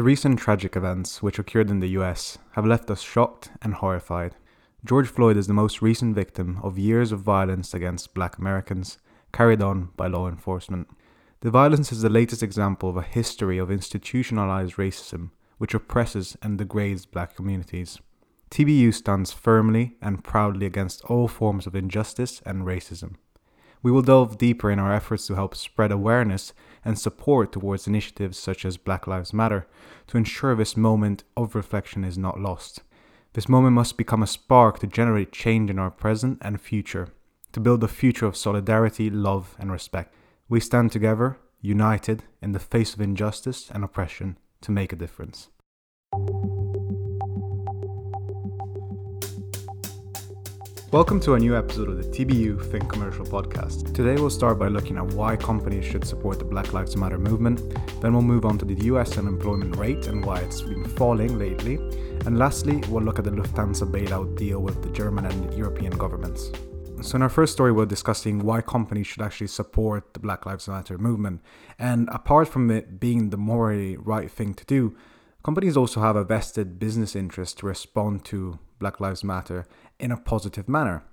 The recent tragic events which occurred in the US have left us shocked and horrified. George Floyd is the most recent victim of years of violence against black Americans carried on by law enforcement. The violence is the latest example of a history of institutionalized racism which oppresses and degrades black communities. TBU stands firmly and proudly against all forms of injustice and racism. We will delve deeper in our efforts to help spread awareness and support towards initiatives such as Black Lives Matter to ensure this moment of reflection is not lost. This moment must become a spark to generate change in our present and future, to build a future of solidarity, love, and respect. We stand together, united, in the face of injustice and oppression to make a difference. Welcome to a new episode of the TBU Think Commercial podcast. Today we'll start by looking at why companies should support the Black Lives Matter movement. Then we'll move on to the US unemployment rate and why it's been falling lately. And lastly, we'll look at the Lufthansa bailout deal with the German and European governments. So, in our first story, we're discussing why companies should actually support the Black Lives Matter movement. And apart from it being the morally right thing to do, companies also have a vested business interest to respond to Black Lives Matter in a positive manner.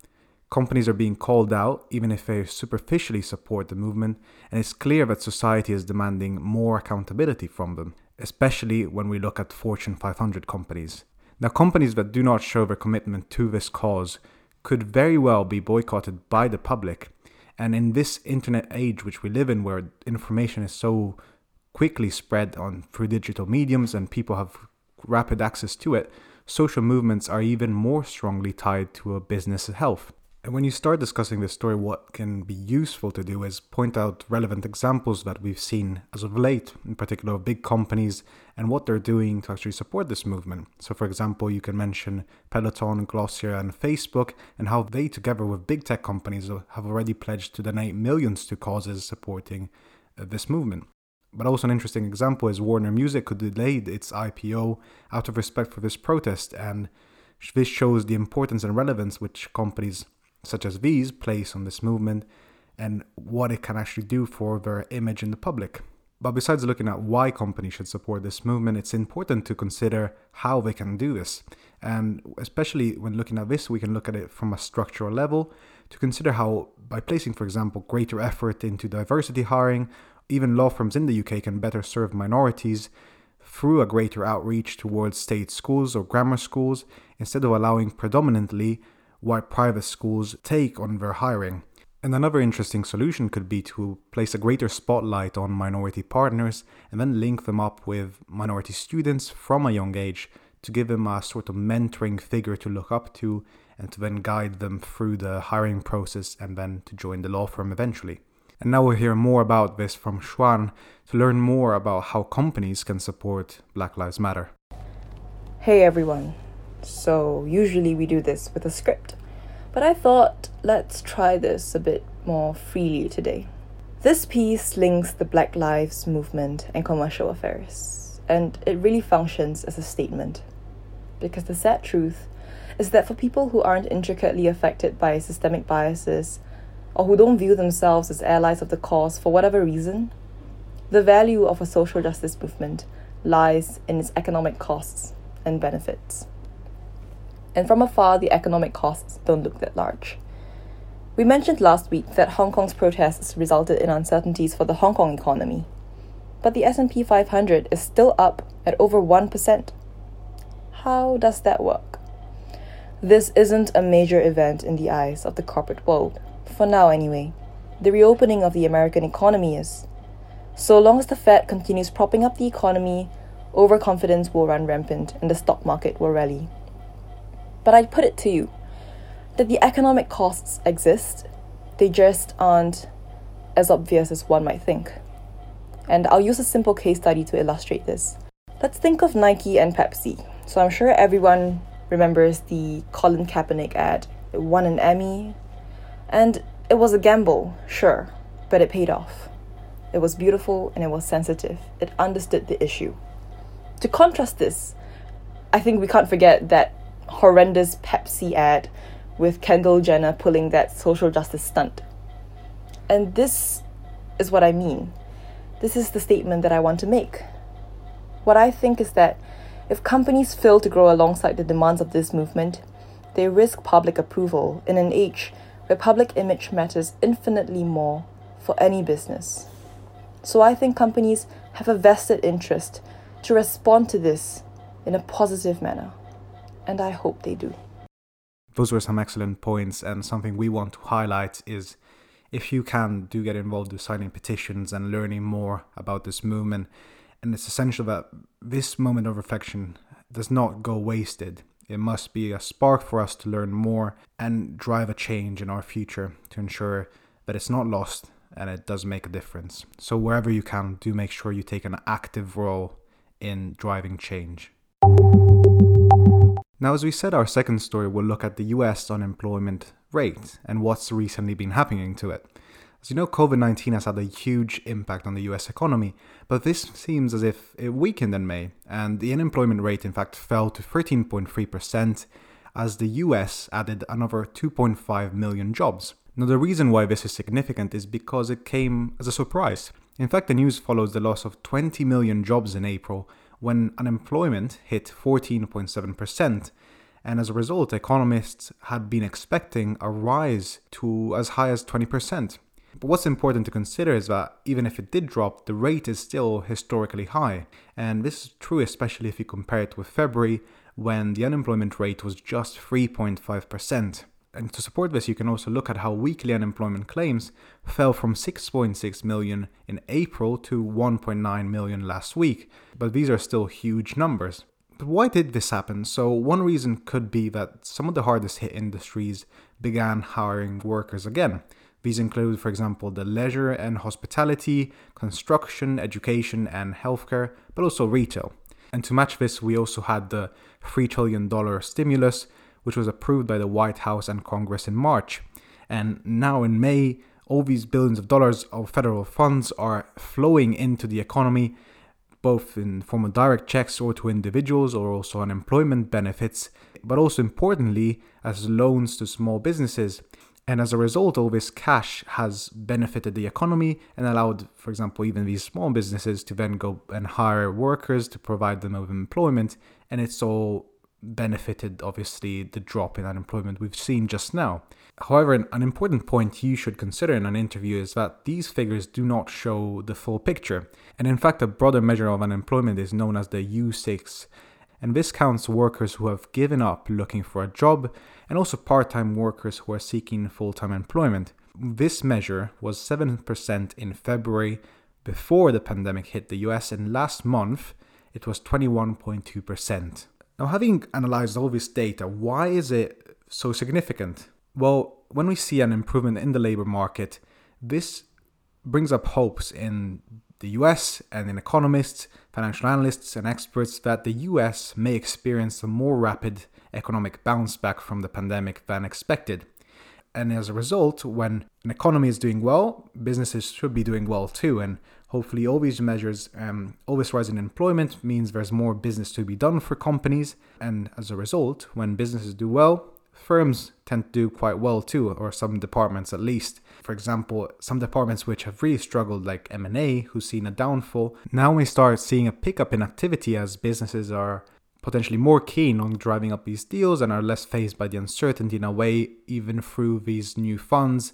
Companies are being called out even if they superficially support the movement, and it's clear that society is demanding more accountability from them, especially when we look at Fortune 500 companies. Now, companies that do not show their commitment to this cause could very well be boycotted by the public. And in this internet age which we live in, where information is so quickly spread on through digital mediums and people have rapid access to it, social movements are even more strongly tied to a business health. And when you start discussing this story, what can be useful to do is point out relevant examples that we've seen as of late, in particular of big companies and what they're doing to actually support this movement. So, for example, you can mention Peloton, Glossier, and Facebook, and how they, together with big tech companies, have already pledged to donate millions to causes supporting uh, this movement. But also, an interesting example is Warner Music, who delayed its IPO out of respect for this protest, and this shows the importance and relevance which companies such as these place on this movement and what it can actually do for their image in the public. But besides looking at why companies should support this movement, it's important to consider how they can do this. And especially when looking at this, we can look at it from a structural level to consider how, by placing, for example, greater effort into diversity hiring even law firms in the UK can better serve minorities through a greater outreach towards state schools or grammar schools instead of allowing predominantly white private schools take on their hiring. And another interesting solution could be to place a greater spotlight on minority partners and then link them up with minority students from a young age to give them a sort of mentoring figure to look up to and to then guide them through the hiring process and then to join the law firm eventually. And now we'll hear more about this from Xuan to learn more about how companies can support Black Lives Matter. Hey everyone. So, usually we do this with a script, but I thought let's try this a bit more freely today. This piece links the Black Lives movement and commercial affairs, and it really functions as a statement. Because the sad truth is that for people who aren't intricately affected by systemic biases, or who don't view themselves as allies of the cause for whatever reason, the value of a social justice movement lies in its economic costs and benefits. And from afar, the economic costs don't look that large. We mentioned last week that Hong Kong's protests resulted in uncertainties for the Hong Kong economy, but the S&P 500 is still up at over 1%. How does that work? This isn't a major event in the eyes of the corporate world for now anyway, the reopening of the American economy is. So long as the Fed continues propping up the economy, overconfidence will run rampant and the stock market will rally. But I'd put it to you that the economic costs exist, they just aren't as obvious as one might think. And I'll use a simple case study to illustrate this. Let's think of Nike and Pepsi. So I'm sure everyone remembers the Colin Kaepernick ad. It won an Emmy, and it was a gamble, sure, but it paid off. It was beautiful and it was sensitive. It understood the issue. To contrast this, I think we can't forget that horrendous Pepsi ad with Kendall Jenner pulling that social justice stunt. And this is what I mean. This is the statement that I want to make. What I think is that if companies fail to grow alongside the demands of this movement, they risk public approval in an age where public image matters infinitely more for any business. So I think companies have a vested interest to respond to this in a positive manner, and I hope they do. Those were some excellent points, and something we want to highlight is if you can, do get involved with signing petitions and learning more about this movement. And it's essential that this moment of reflection does not go wasted. It must be a spark for us to learn more and drive a change in our future to ensure that it's not lost and it does make a difference. So, wherever you can, do make sure you take an active role in driving change. Now, as we said, our second story will look at the US unemployment rate and what's recently been happening to it. As you know, COVID 19 has had a huge impact on the US economy, but this seems as if it weakened in May, and the unemployment rate in fact fell to 13.3% as the US added another 2.5 million jobs. Now, the reason why this is significant is because it came as a surprise. In fact, the news follows the loss of 20 million jobs in April when unemployment hit 14.7%, and as a result, economists had been expecting a rise to as high as 20%. But what's important to consider is that even if it did drop, the rate is still historically high. And this is true especially if you compare it with February, when the unemployment rate was just 3.5%. And to support this, you can also look at how weekly unemployment claims fell from 6.6 million in April to 1.9 million last week. But these are still huge numbers. But why did this happen? So, one reason could be that some of the hardest hit industries began hiring workers again. These include, for example, the leisure and hospitality, construction, education, and healthcare, but also retail. And to match this, we also had the $3 trillion stimulus, which was approved by the White House and Congress in March. And now in May, all these billions of dollars of federal funds are flowing into the economy, both in form of direct checks or to individuals or also unemployment benefits, but also importantly as loans to small businesses. And as a result, all this cash has benefited the economy and allowed, for example, even these small businesses to then go and hire workers to provide them with employment. And it's all benefited, obviously, the drop in unemployment we've seen just now. However, an important point you should consider in an interview is that these figures do not show the full picture. And in fact, a broader measure of unemployment is known as the U6 and this counts workers who have given up looking for a job and also part time workers who are seeking full time employment. This measure was 7% in February before the pandemic hit the US, and last month it was 21.2%. Now, having analyzed all this data, why is it so significant? Well, when we see an improvement in the labor market, this brings up hopes in the US and in economists, financial analysts, and experts that the US may experience a more rapid economic bounce back from the pandemic than expected. And as a result, when an economy is doing well, businesses should be doing well too. And hopefully, all these measures, um, all this rise in employment means there's more business to be done for companies. And as a result, when businesses do well, firms tend to do quite well too, or some departments at least. For example, some departments which have really struggled, like M&A, who's seen a downfall, now we start seeing a pickup in activity as businesses are potentially more keen on driving up these deals and are less faced by the uncertainty in a way, even through these new funds,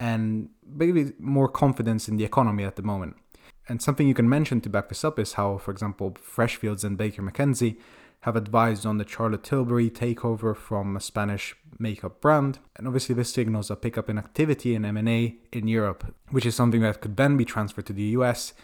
and maybe more confidence in the economy at the moment. And something you can mention to back this up is how, for example, Freshfields and Baker McKenzie have advised on the Charlotte Tilbury takeover from a Spanish makeup brand. And obviously this signals a pickup in activity in M&A in Europe, which is something that could then be transferred to the US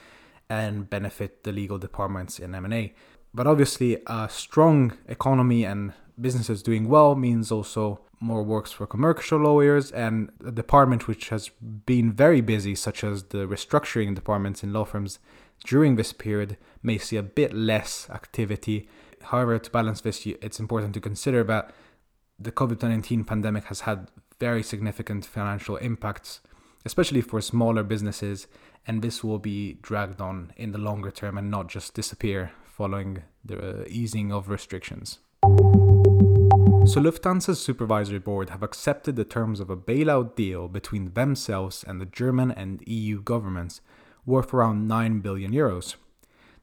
and benefit the legal departments in M&A. But obviously a strong economy and businesses doing well means also more works for commercial lawyers and a department which has been very busy such as the restructuring departments in law firms during this period may see a bit less activity. However, to balance this, it's important to consider that the COVID 19 pandemic has had very significant financial impacts, especially for smaller businesses, and this will be dragged on in the longer term and not just disappear following the uh, easing of restrictions. So, Lufthansa's supervisory board have accepted the terms of a bailout deal between themselves and the German and EU governments worth around 9 billion euros.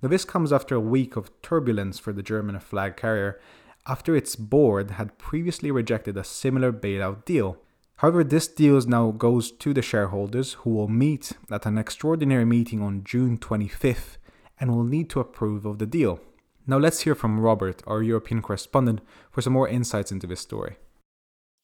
Now, this comes after a week of turbulence for the German flag carrier after its board had previously rejected a similar bailout deal. However, this deal now goes to the shareholders who will meet at an extraordinary meeting on June 25th and will need to approve of the deal. Now let's hear from Robert, our European correspondent, for some more insights into this story.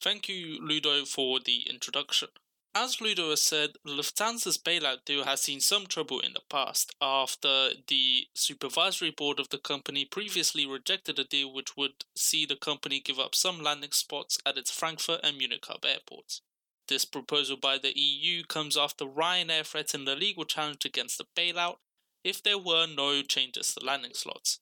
Thank you, Ludo, for the introduction. As Ludo has said, Lufthansa's bailout deal has seen some trouble in the past after the supervisory board of the company previously rejected a deal which would see the company give up some landing spots at its Frankfurt and Munich hub airports. This proposal by the EU comes after Ryanair threatened a legal challenge against the bailout if there were no changes to landing slots.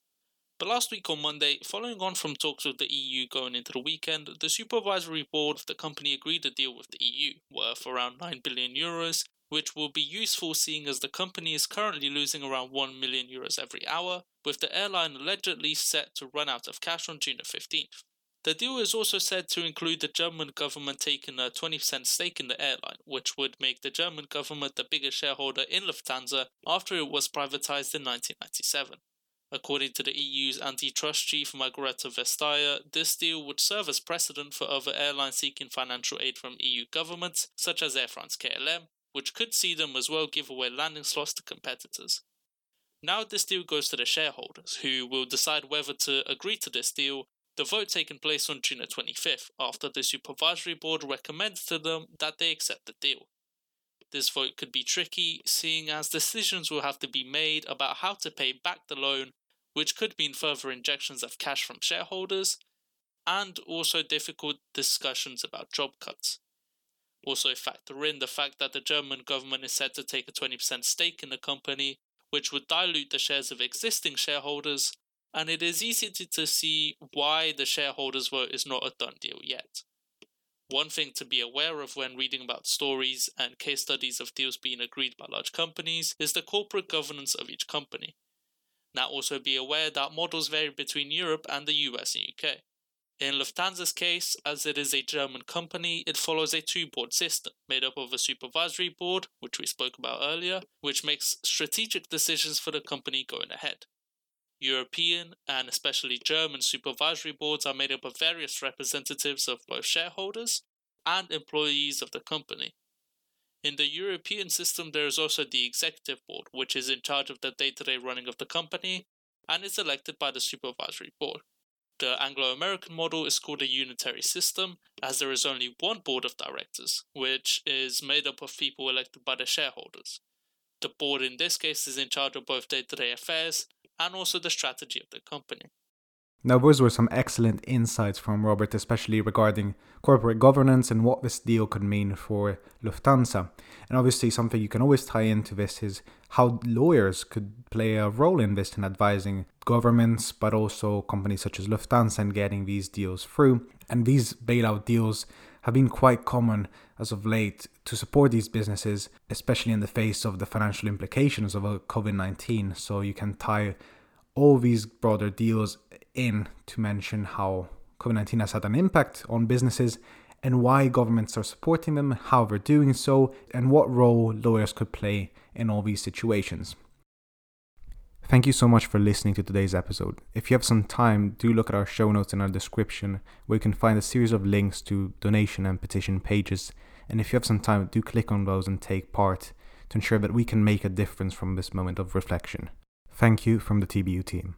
But last week on Monday, following on from talks with the EU going into the weekend, the supervisory board of the company agreed a deal with the EU, worth around 9 billion euros, which will be useful seeing as the company is currently losing around 1 million euros every hour, with the airline allegedly set to run out of cash on June 15th. The deal is also said to include the German government taking a 20% stake in the airline, which would make the German government the biggest shareholder in Lufthansa after it was privatized in 1997. According to the EU's antitrust chief Margrethe Vestager, this deal would serve as precedent for other airlines seeking financial aid from EU governments, such as Air France KLM, which could see them as well give away landing slots to competitors. Now this deal goes to the shareholders, who will decide whether to agree to this deal. The vote taking place on June 25th, after the supervisory board recommends to them that they accept the deal. This vote could be tricky, seeing as decisions will have to be made about how to pay back the loan which could mean further injections of cash from shareholders, and also difficult discussions about job cuts. Also, factor in the fact that the German government is set to take a 20% stake in the company, which would dilute the shares of existing shareholders, and it is easy to see why the shareholders' vote is not a done deal yet. One thing to be aware of when reading about stories and case studies of deals being agreed by large companies is the corporate governance of each company. Now also be aware that models vary between Europe and the US and UK. In Lufthansa's case, as it is a German company, it follows a two board system made up of a supervisory board, which we spoke about earlier, which makes strategic decisions for the company going ahead. European and especially German supervisory boards are made up of various representatives of both shareholders and employees of the company. In the European system, there is also the executive board, which is in charge of the day to day running of the company and is elected by the supervisory board. The Anglo American model is called a unitary system, as there is only one board of directors, which is made up of people elected by the shareholders. The board in this case is in charge of both day to day affairs and also the strategy of the company. Now, those were some excellent insights from Robert, especially regarding corporate governance and what this deal could mean for Lufthansa. And obviously, something you can always tie into this is how lawyers could play a role in this in advising governments, but also companies such as Lufthansa in getting these deals through. And these bailout deals have been quite common as of late to support these businesses, especially in the face of the financial implications of COVID 19. So you can tie all these broader deals in to mention how COVID 19 has had an impact on businesses and why governments are supporting them, how they're doing so, and what role lawyers could play in all these situations. Thank you so much for listening to today's episode. If you have some time, do look at our show notes in our description where you can find a series of links to donation and petition pages. And if you have some time, do click on those and take part to ensure that we can make a difference from this moment of reflection. Thank you from the TBU team.